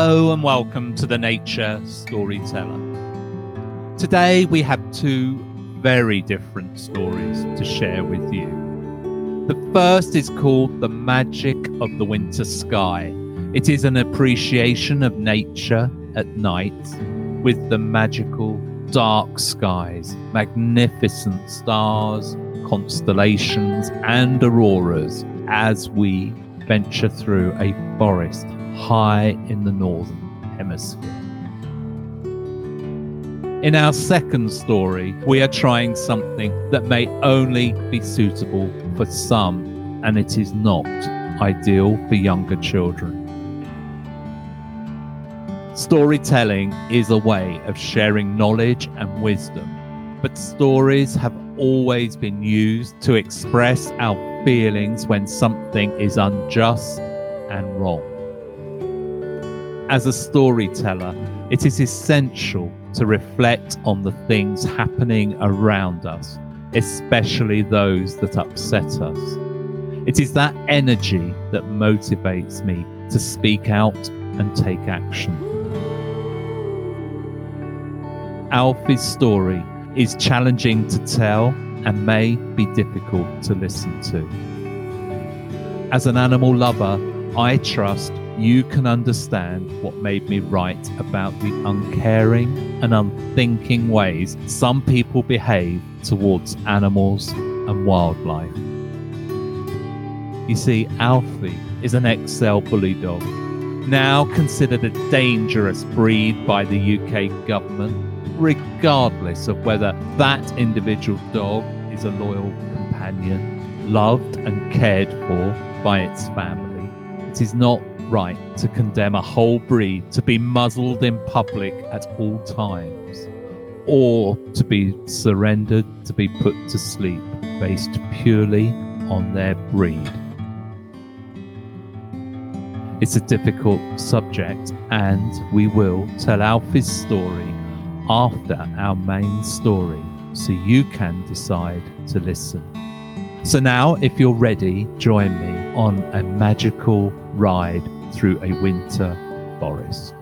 Hello and welcome to the Nature Storyteller. Today we have two very different stories to share with you. The first is called The Magic of the Winter Sky. It is an appreciation of nature at night with the magical dark skies, magnificent stars, constellations, and auroras as we venture through a forest high in the northern hemisphere. In our second story, we are trying something that may only be suitable for some, and it is not ideal for younger children. Storytelling is a way of sharing knowledge and wisdom, but stories have always been used to express our feelings when something is unjust and wrong. As a storyteller, it is essential to reflect on the things happening around us, especially those that upset us. It is that energy that motivates me to speak out and take action. Alfie's story is challenging to tell and may be difficult to listen to. As an animal lover, I trust you can understand what made me write about the uncaring and unthinking ways some people behave towards animals and wildlife. You see, Alfie is an XL bully dog, now considered a dangerous breed by the UK government, regardless of whether that individual dog is a loyal companion, loved and cared for by its family. It is not right to condemn a whole breed to be muzzled in public at all times, or to be surrendered to be put to sleep based purely on their breed. It's a difficult subject, and we will tell Alfie's story after our main story so you can decide to listen. So, now, if you're ready, join me on a magical ride through a winter forest.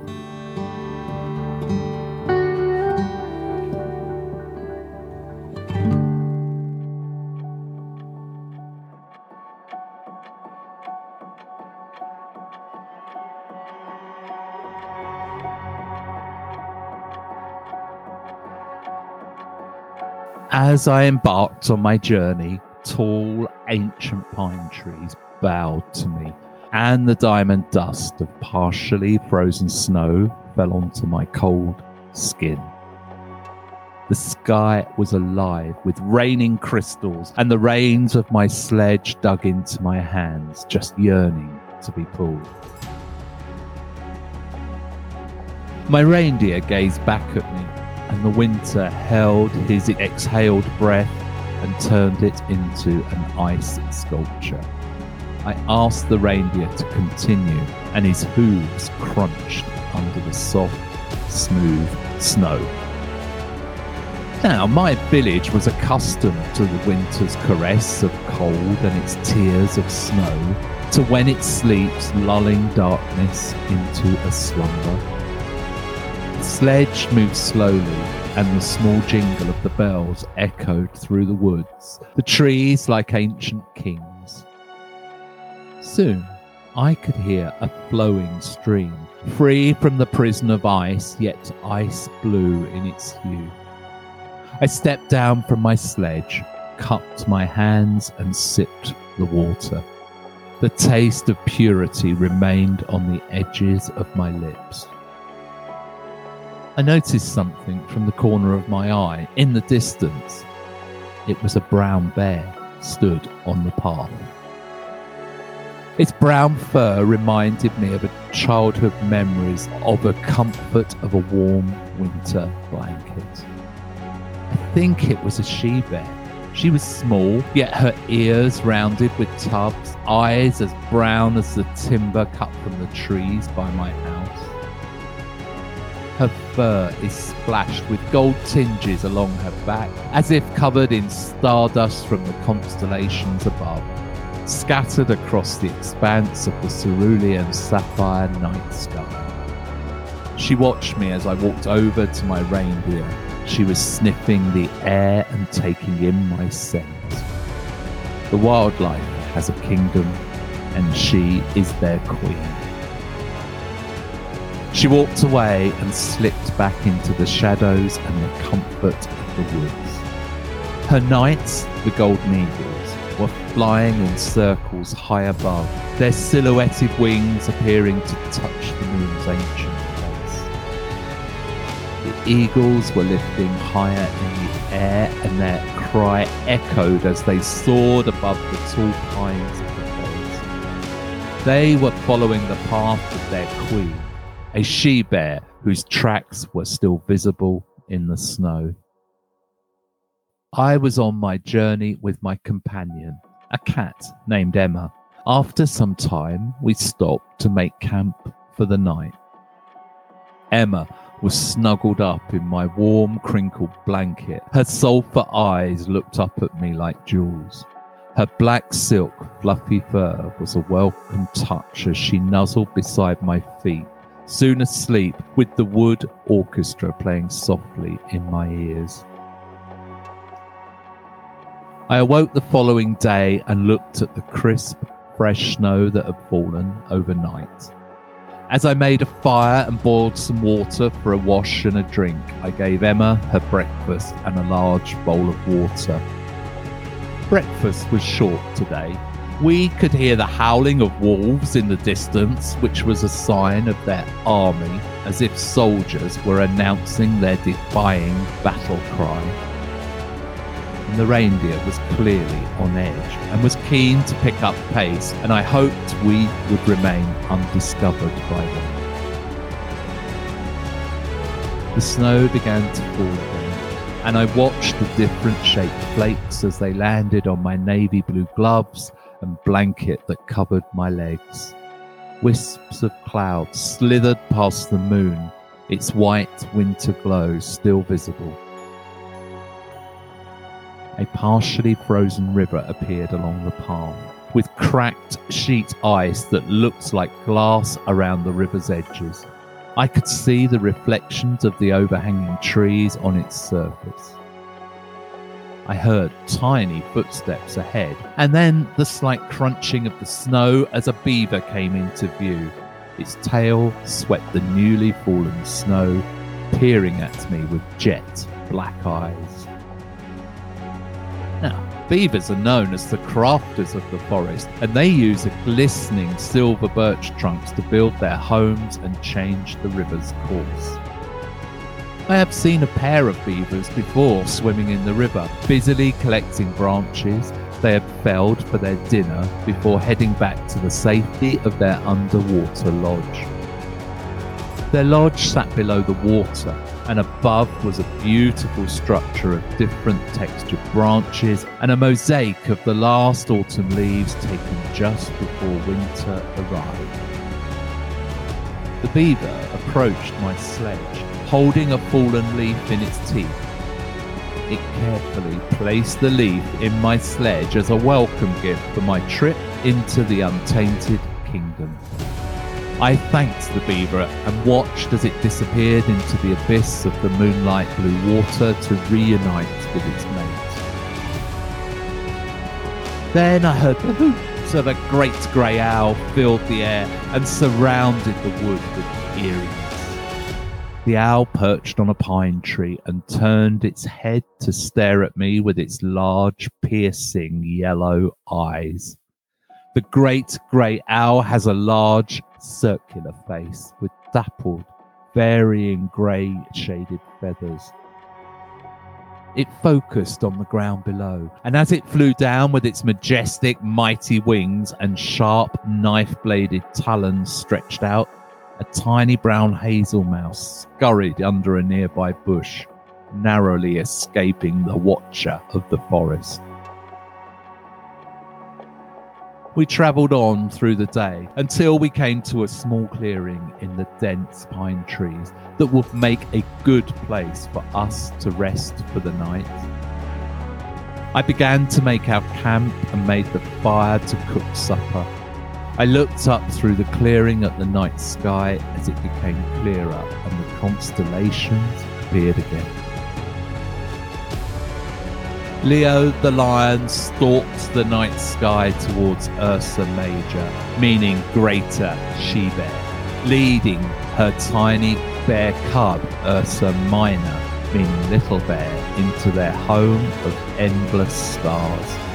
As I embarked on my journey, tall, ancient pine trees bowed to me and the diamond dust of partially frozen snow fell onto my cold skin. The sky was alive with raining crystals, and the reins of my sledge dug into my hands, just yearning to be pulled. My reindeer gazed back at me, and the winter held his exhaled breath and turned it into an ice sculpture. I asked the reindeer to continue, and his hooves crunched under the soft, smooth snow. Now, my village was accustomed to the winter's caress of cold and its tears of snow, to when it sleeps, lulling darkness into a slumber. The sledge moved slowly, and the small jingle of the bells echoed through the woods, the trees like ancient kings. Soon I could hear a flowing stream, free from the prison of ice, yet ice blue in its hue. I stepped down from my sledge, cupped my hands, and sipped the water. The taste of purity remained on the edges of my lips. I noticed something from the corner of my eye in the distance. It was a brown bear stood on the path. Its brown fur reminded me of a childhood memories of the comfort of a warm winter blanket. I think it was a she bear. She was small, yet her ears rounded with tubs, eyes as brown as the timber cut from the trees by my house. Fur is splashed with gold tinges along her back, as if covered in stardust from the constellations above scattered across the expanse of the cerulean sapphire night sky. She watched me as I walked over to my reindeer. She was sniffing the air and taking in my scent. The wildlife has a kingdom, and she is their queen. She walked away and slipped back into the shadows and the comfort of the woods. Her knights, the golden eagles, were flying in circles high above, their silhouetted wings appearing to touch the moon's ancient face. The eagles were lifting higher in the air, and their cry echoed as they soared above the tall pines of the forest. They were following the path of their queen, a she bear whose tracks were still visible in the snow. I was on my journey with my companion, a cat named Emma. After some time, we stopped to make camp for the night. Emma was snuggled up in my warm, crinkled blanket. Her sulphur eyes looked up at me like jewels. Her black silk, fluffy fur was a welcome touch as she nuzzled beside my feet soon asleep with the wood orchestra playing softly in my ears. I awoke the following day and looked at the crisp, fresh snow that had fallen overnight. As I made a fire and boiled some water for a wash and a drink, I gave Emma her breakfast and a large bowl of water. Breakfast was short today, we could hear the howling of wolves in the distance, which was a sign of their army, as if soldiers were announcing their defying battle cry. And the reindeer was clearly on edge and was keen to pick up pace, and I hoped we would remain undiscovered by them. The snow began to fall again, and I watched the different shaped flakes as they landed on my navy blue gloves and blanket that covered my legs. Wisps of cloud slithered past the moon, its white winter glow still visible. A partially frozen river appeared along the path, with cracked sheet ice that looked like glass around the river's edges. I could see the reflections of the overhanging trees on its surface. I heard tiny footsteps ahead, and then the slight crunching of the snow as a beaver came into view. Its tail swept the newly fallen snow, peering at me with jet black eyes. Now, beavers are known as the crafters of the forest, and they use glistening silver birch trunks to build their homes and change the river's course. I have seen a pair of beavers before swimming in the river, busily collecting branches they had felled for their dinner before heading back to the safety of their underwater lodge. Their lodge sat below the water, and above was a beautiful structure of different textured branches and a mosaic of the last autumn leaves taken just before winter arrived. The beaver approached my sledge holding a fallen leaf in its teeth. It carefully placed the leaf in my sledge as a welcome gift for my trip into the untainted kingdom. I thanked the beaver and watched as it disappeared into the abyss of the moonlight blue water to reunite with its mate. Then I heard the hoots of a great grey owl filled the air and surrounded the wood with eerie the owl perched on a pine tree and turned its head to stare at me with its large, piercing yellow eyes. The great grey owl has a large, circular face with dappled, varying grey shaded feathers. It focused on the ground below, and as it flew down with its majestic, mighty wings and sharp, knife bladed talons stretched out, a tiny brown hazel mouse scurried under a nearby bush, narrowly escaping the watcher of the forest. We travelled on through the day until we came to a small clearing in the dense pine trees that would make a good place for us to rest for the night. I began to make our camp and made the fire to cook supper I looked up through the clearing at the night sky as it became clearer and the constellations appeared again. Leo the lion stalked the night sky towards Ursa Major, meaning greater she bear, leading her tiny bear cub Ursa Minor, meaning little bear, into their home of endless stars.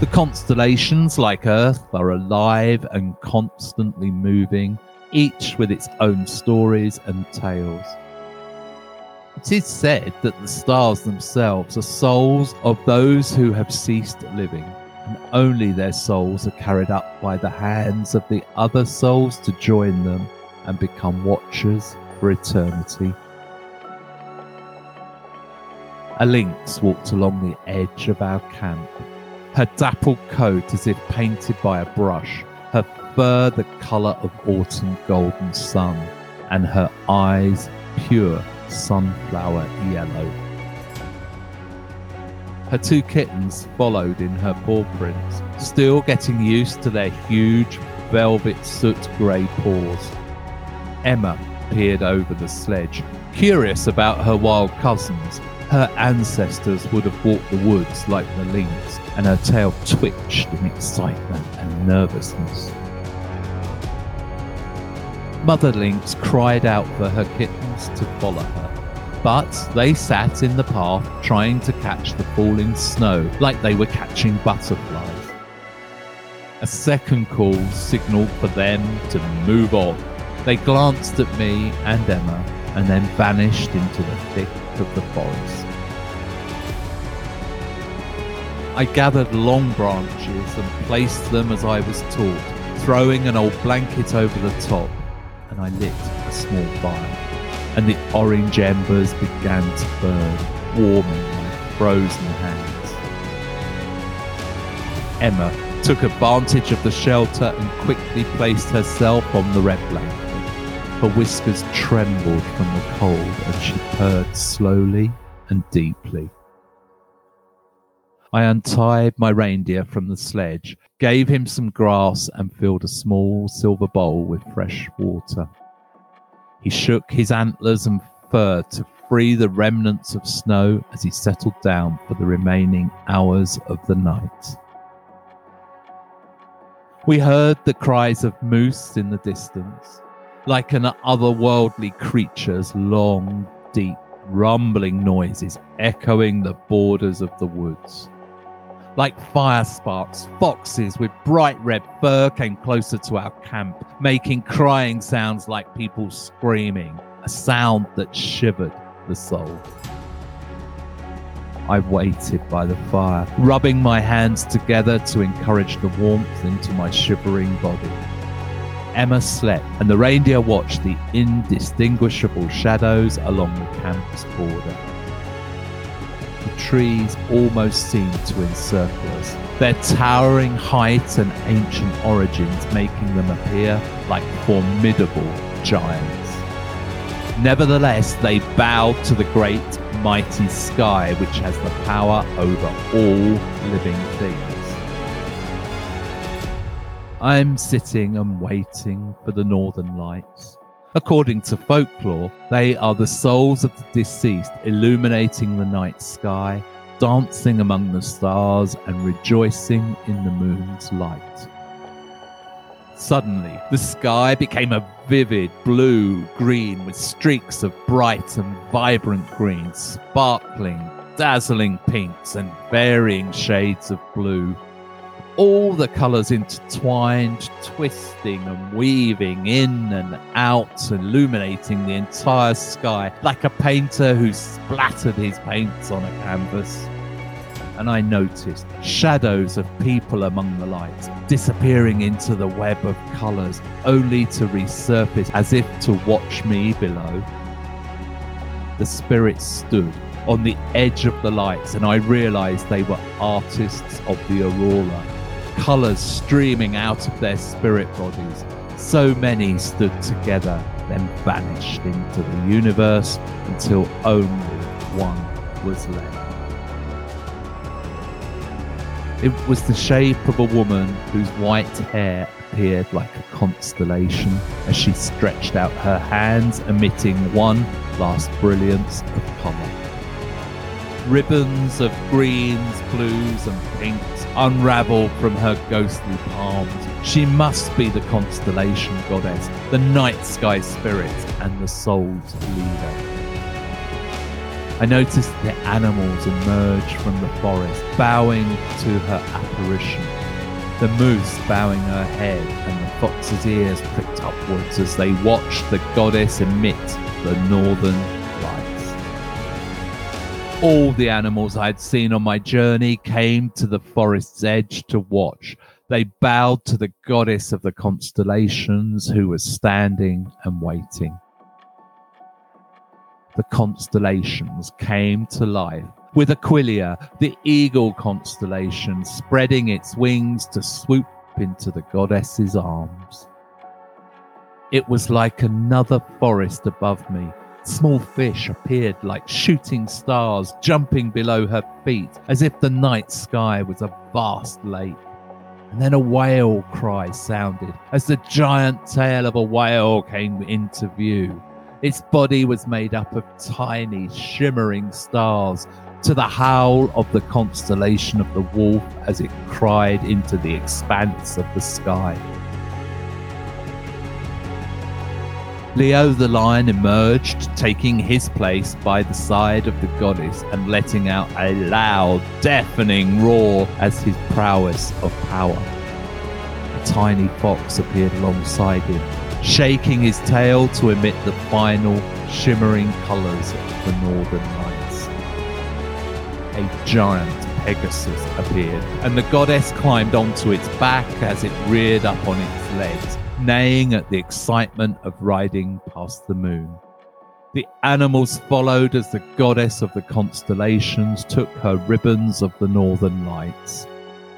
The constellations, like Earth, are alive and constantly moving, each with its own stories and tales. It is said that the stars themselves are souls of those who have ceased living, and only their souls are carried up by the hands of the other souls to join them and become watchers for eternity. A lynx walked along the edge of our camp, her dappled coat as if painted by a brush, her fur the colour of autumn golden sun, and her eyes pure sunflower yellow. Her two kittens followed in her paw prints, still getting used to their huge velvet soot grey paws. Emma peered over the sledge, curious about her wild cousins. Her ancestors would have walked the woods like the lynx, and her tail twitched in excitement and nervousness. Mother Lynx cried out for her kittens to follow her, but they sat in the path trying to catch the falling snow like they were catching butterflies. A second call signaled for them to move on. They glanced at me and Emma and then vanished into the thick of the forest. I gathered long branches and placed them as I was taught, throwing an old blanket over the top and I lit a small fire, and the orange embers began to burn, warming my frozen hands. Emma took advantage of the shelter and quickly placed herself on the red blanket. Her whiskers trembled from the cold and she purred slowly and deeply. I untied my reindeer from the sledge, gave him some grass, and filled a small silver bowl with fresh water. He shook his antlers and fur to free the remnants of snow as he settled down for the remaining hours of the night. We heard the cries of moose in the distance, like an otherworldly creature's long, deep, rumbling noises echoing the borders of the woods. Like fire sparks, foxes with bright red fur came closer to our camp, making crying sounds like people screaming, a sound that shivered the soul. I waited by the fire, rubbing my hands together to encourage the warmth into my shivering body. Emma slept, and the reindeer watched the indistinguishable shadows along the camp's border The trees almost seemed to encircle us, their towering height and ancient origins making them appear like formidable giants. Nevertheless, they bowed to the great, mighty sky which has the power over all living things. I'm sitting and waiting for the northern lights According to folklore, they are the souls of the deceased illuminating the night sky, dancing among the stars, and rejoicing in the moon's light. Suddenly, the sky became a vivid blue green with streaks of bright and vibrant green, sparkling, dazzling pinks, and varying shades of blue all the colours intertwined, twisting and weaving in and out, illuminating the entire sky like a painter who splattered his paints on a canvas. And I noticed shadows of people among the lights disappearing into the web of colours, only to resurface as if to watch me below. The spirits stood on the edge of the lights, and I realized they were artists of the aurora colours streaming out of their spirit bodies. So many stood together, then vanished into the universe until only one was left. It was the shape of a woman whose white hair appeared like a constellation as she stretched out her hands, emitting one last brilliance of colour. Ribbons of greens, blues, and pinks unraveled from her ghostly palms. She must be the constellation goddess, the night sky spirit, and the soul's leader. I noticed the animals emerge from the forest, bowing to her apparition. The moose bowing her head, and the fox's ears pricked upwards as they watched the goddess emit the northern. All the animals I had seen on my journey came to the forest's edge to watch. They bowed to the goddess of the constellations who was standing and waiting. The constellations came to life with Aquilia, the eagle constellation, spreading its wings to swoop into the goddess's arms. It was like another forest above me. Small fish appeared like shooting stars jumping below her feet, as if the night sky was a vast lake. And then a whale cry sounded as the giant tail of a whale came into view. Its body was made up of tiny, shimmering stars, to the howl of the constellation of the wolf as it cried into the expanse of the sky. Leo the lion emerged, taking his place by the side of the goddess and letting out a loud, deafening roar as his prowess of power. A tiny fox appeared alongside him, shaking his tail to emit the final shimmering colours of the northern lights. A giant Pegasus appeared, and the goddess climbed onto its back as it reared up on its legs, neighing at the excitement of riding past the moon. The animals followed as the goddess of the constellations took her ribbons of the northern lights.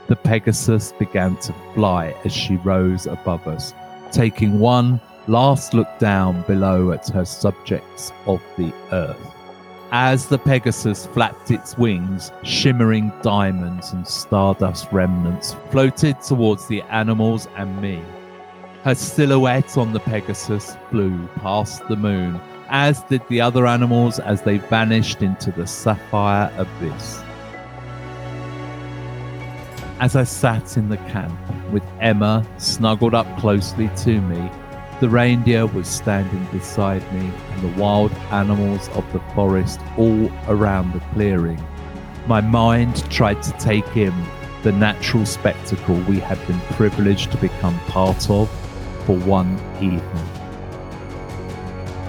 The Pegasus began to fly as she rose above us, taking one last look down below at her subjects of the earth. As the Pegasus flapped its wings, shimmering diamonds and stardust remnants floated towards the animals and me. Her silhouette on the Pegasus flew past the moon, as did the other animals as they vanished into the sapphire abyss. As I sat in the camp with Emma snuggled up closely to me, the reindeer was standing beside me and the wild animals of the forest all around the clearing. My mind tried to take in the natural spectacle we had been privileged to become part of for one evening.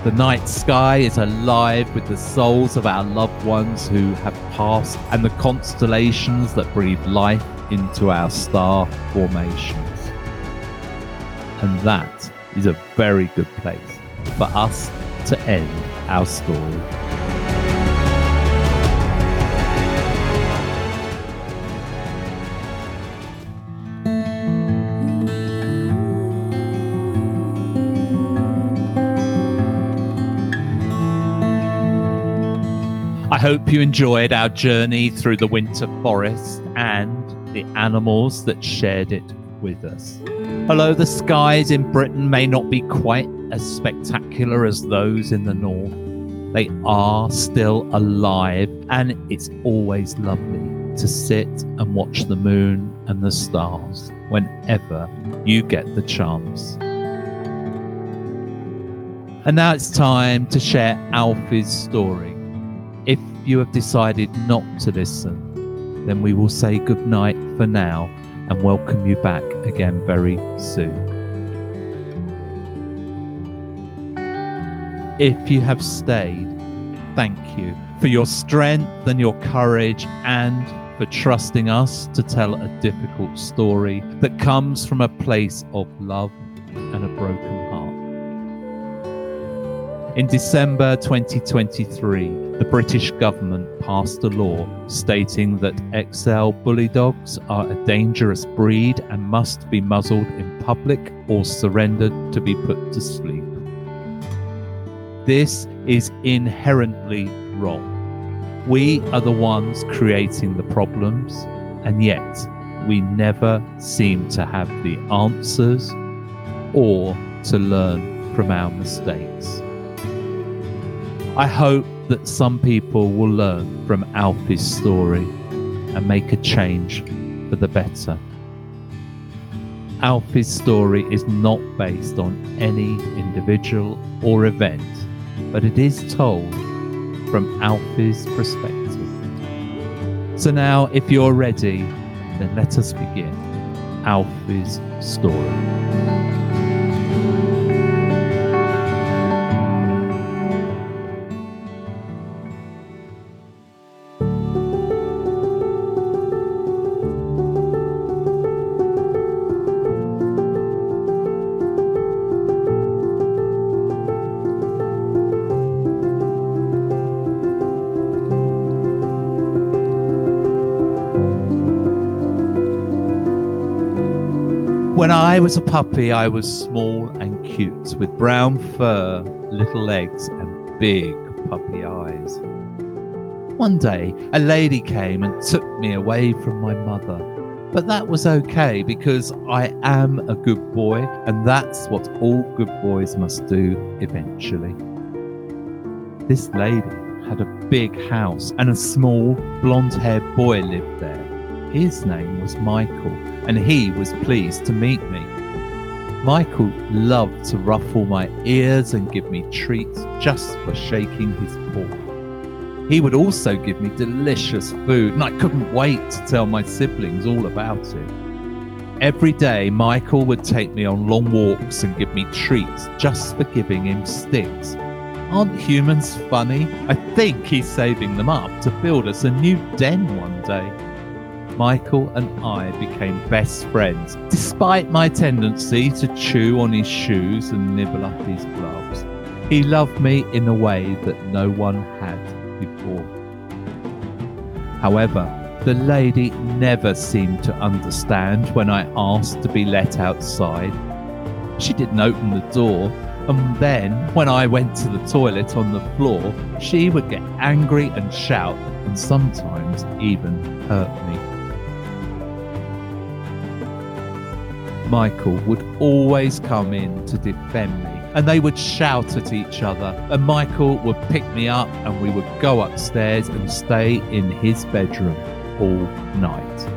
The night sky is alive with the souls of our loved ones who have passed and the constellations that breathe life into our star formations. And that is a very good place for us to end our story. Hope you enjoyed our journey through the winter forest and the animals that shared it with us. Although the skies in Britain may not be quite as spectacular as those in the north, they are still alive, and it's always lovely to sit and watch the moon and the stars whenever you get the chance. And now it's time to share Alfie's story. If you have decided not to listen, then we will say goodnight for now and welcome you back again very soon. If you have stayed, thank you for your strength and your courage and for trusting us to tell a difficult story that comes from a place of love and a broken heart. In December 2023, the British government passed a law stating that XL bully dogs are a dangerous breed and must be muzzled in public or surrendered to be put to sleep. This is inherently wrong. We are the ones creating the problems, and yet we never seem to have the answers or to learn from our mistakes. I hope that some people will learn from Alfie's story and make a change for the better. Alfie's story is not based on any individual or event, but it is told from Alfie's perspective. So now, if you're ready, then let us begin Alfie's story. Was a puppy, I was small and cute, with brown fur, little legs, and big puppy eyes. One day, a lady came and took me away from my mother. But that was okay because I am a good boy, and that's what all good boys must do eventually. This lady had a big house, and a small blonde haired boy lived there. His name was Michael, and he was pleased to meet me. Michael loved to ruffle my ears and give me treats just for shaking his paw. He would also give me delicious food, and I couldn't wait to tell my siblings all about it. Every day, Michael would take me on long walks and give me treats just for giving him sticks. Aren't humans funny? I think he's saving them up to build us a new den one day. Michael and I became best friends, despite my tendency to chew on his shoes and nibble up his gloves. He loved me in a way that no one had before. However, the lady never seemed to understand when I asked to be let outside. She didn't open the door, and then when I went to the toilet on the floor, she would get angry and shout and sometimes even hurt me. Michael would always come in to defend me, and they would shout at each other. And Michael would pick me up, and we would go upstairs and stay in his bedroom all night.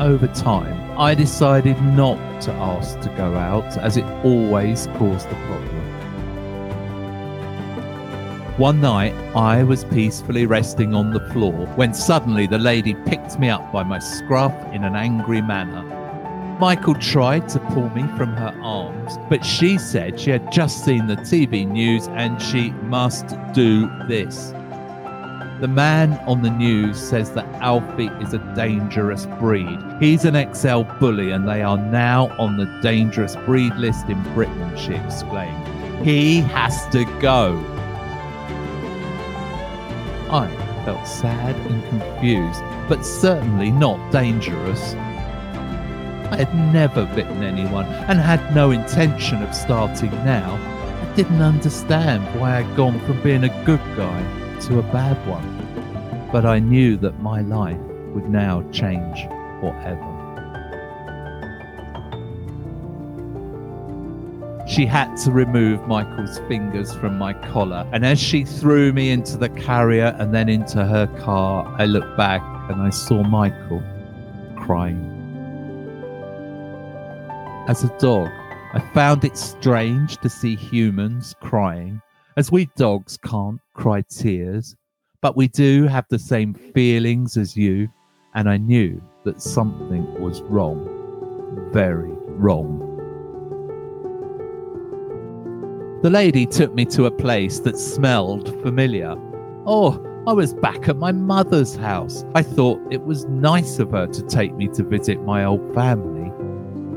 Over time, I decided not to ask to go out, as it always caused a problem. One night, I was peacefully resting on the floor when suddenly the lady picked me up by my scruff in an angry manner Michael tried to pull me from her arms, but she said she had just seen the TV news and she must do this. The man on the news says that Alfie is a dangerous breed. He's an XL bully and they are now on the dangerous breed list in Britain, she exclaimed. He has to go. I felt sad and confused, but certainly not dangerous. I had never bitten anyone and had no intention of starting now. I didn't understand why I'd gone from being a good guy to a bad one. But I knew that my life would now change forever. She had to remove Michael's fingers from my collar, and as she threw me into the carrier and then into her car, I looked back and I saw Michael crying as a dog. I found it strange to see humans crying, as we dogs can't cry tears, but we do have the same feelings as you, and I knew that something was wrong. Very wrong. The lady took me to a place that smelled familiar. Oh, I was back at my mother's house. I thought it was nice of her to take me to visit my old family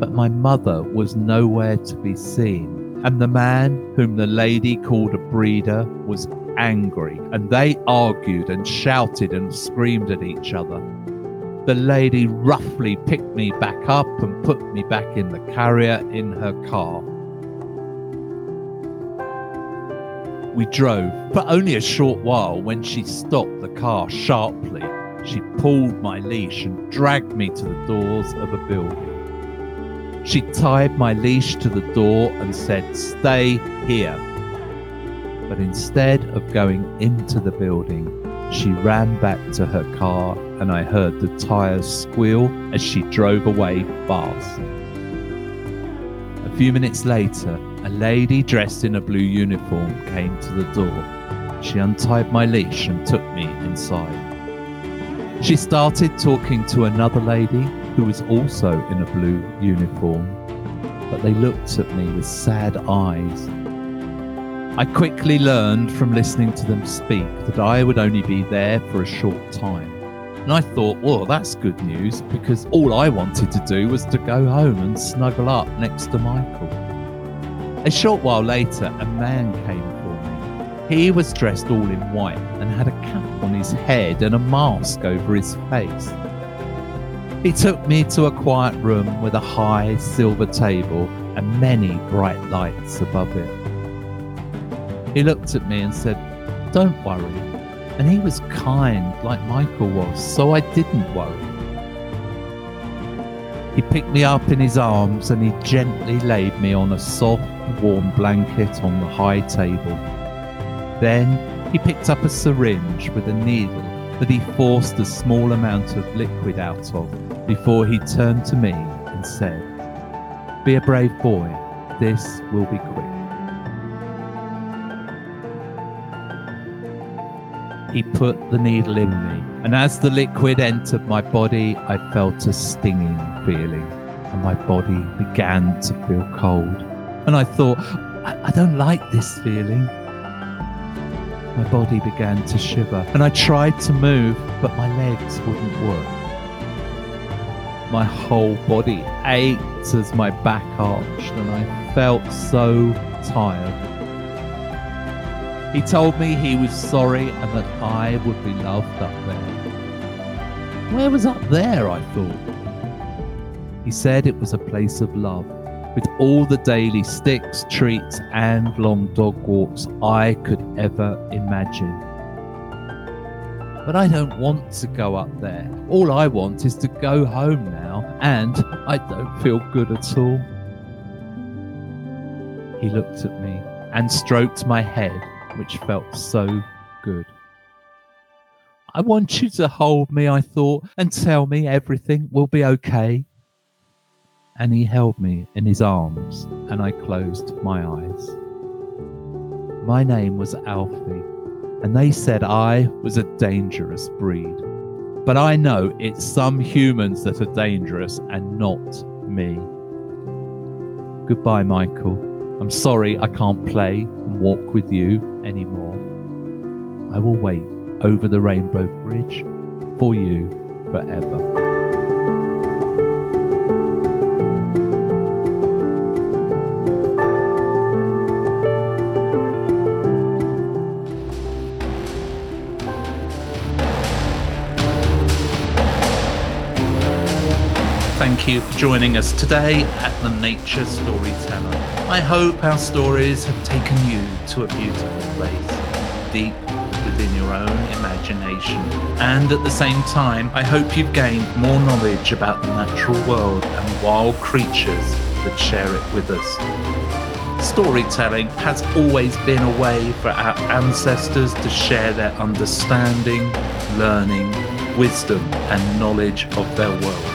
but my mother was nowhere to be seen. And the man whom the lady called a breeder was angry, and they argued and shouted and screamed at each other. The lady roughly picked me back up and put me back in the carrier in her car. We drove but only a short while when she stopped the car sharply. She pulled my leash and dragged me to the doors of a building. She tied my leash to the door and said, Stay here. But instead of going into the building, she ran back to her car and I heard the tyres squeal as she drove away fast. A few minutes later, a lady dressed in a blue uniform came to the door. She untied my leash and took me inside. She started talking to another lady who was also in a blue uniform, but they looked at me with sad eyes. I quickly learned from listening to them speak that I would only be there for a short time. And I thought, well, that's good news because all I wanted to do was to go home and snuggle up next to Michael. A short while later, a man came for me. he was dressed all in white and had a cap on his head and a mask over his face. He took me to a quiet room with a high silver table and many bright lights above it. He looked at me and said, Don't worry. And he was kind, like Michael was, so I didn't worry. He picked me up in his arms and he gently laid me on a soft, warm blanket on the high table. Then he picked up a syringe with a needle that he forced a small amount of liquid out of before he turned to me and said, Be a brave boy, this will be quick. He put the needle in me, and as the liquid entered my body, I felt a stinging feeling, and my body began to feel cold. And I thought, I, I don't like this feeling. My body began to shiver, and I tried to move, but my legs wouldn't work. My whole body ached as my back arched, and I felt so tired. He told me he was sorry and that I would be loved up there. Where was up there? I thought. He said it was a place of love with all the daily sticks, treats, and long dog walks I could ever imagine. But I don't want to go up there. All I want is to go home now, and I don't feel good at all. He looked at me and stroked my head, which felt so good. I want you to hold me, I thought, and tell me everything will be okay and he held me in his arms, and I closed my eyes. My name was Alfie, and they said I was a dangerous breed. But I know it's some humans that are dangerous and not me. Goodbye, Michael. I'm sorry I can't play and walk with you anymore. I will wait over the rainbow bridge for you forever. Thank you for joining us today at the Nature Storyteller. I hope our stories have taken you to a beautiful place, deep within your own imagination. And at the same time, I hope you've gained more knowledge about the natural world and wild creatures that share it with us. Storytelling has always been a way for our ancestors to share their understanding, learning, wisdom, and knowledge of their world.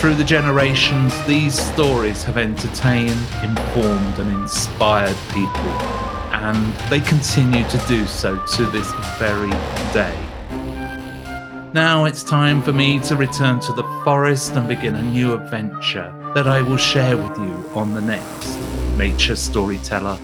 Through the generations, these stories have entertained, informed, and inspired people, and they continue to do so to this very day. Now it's time for me to return to the forest and begin a new adventure that I will share with you on the next Nature Storyteller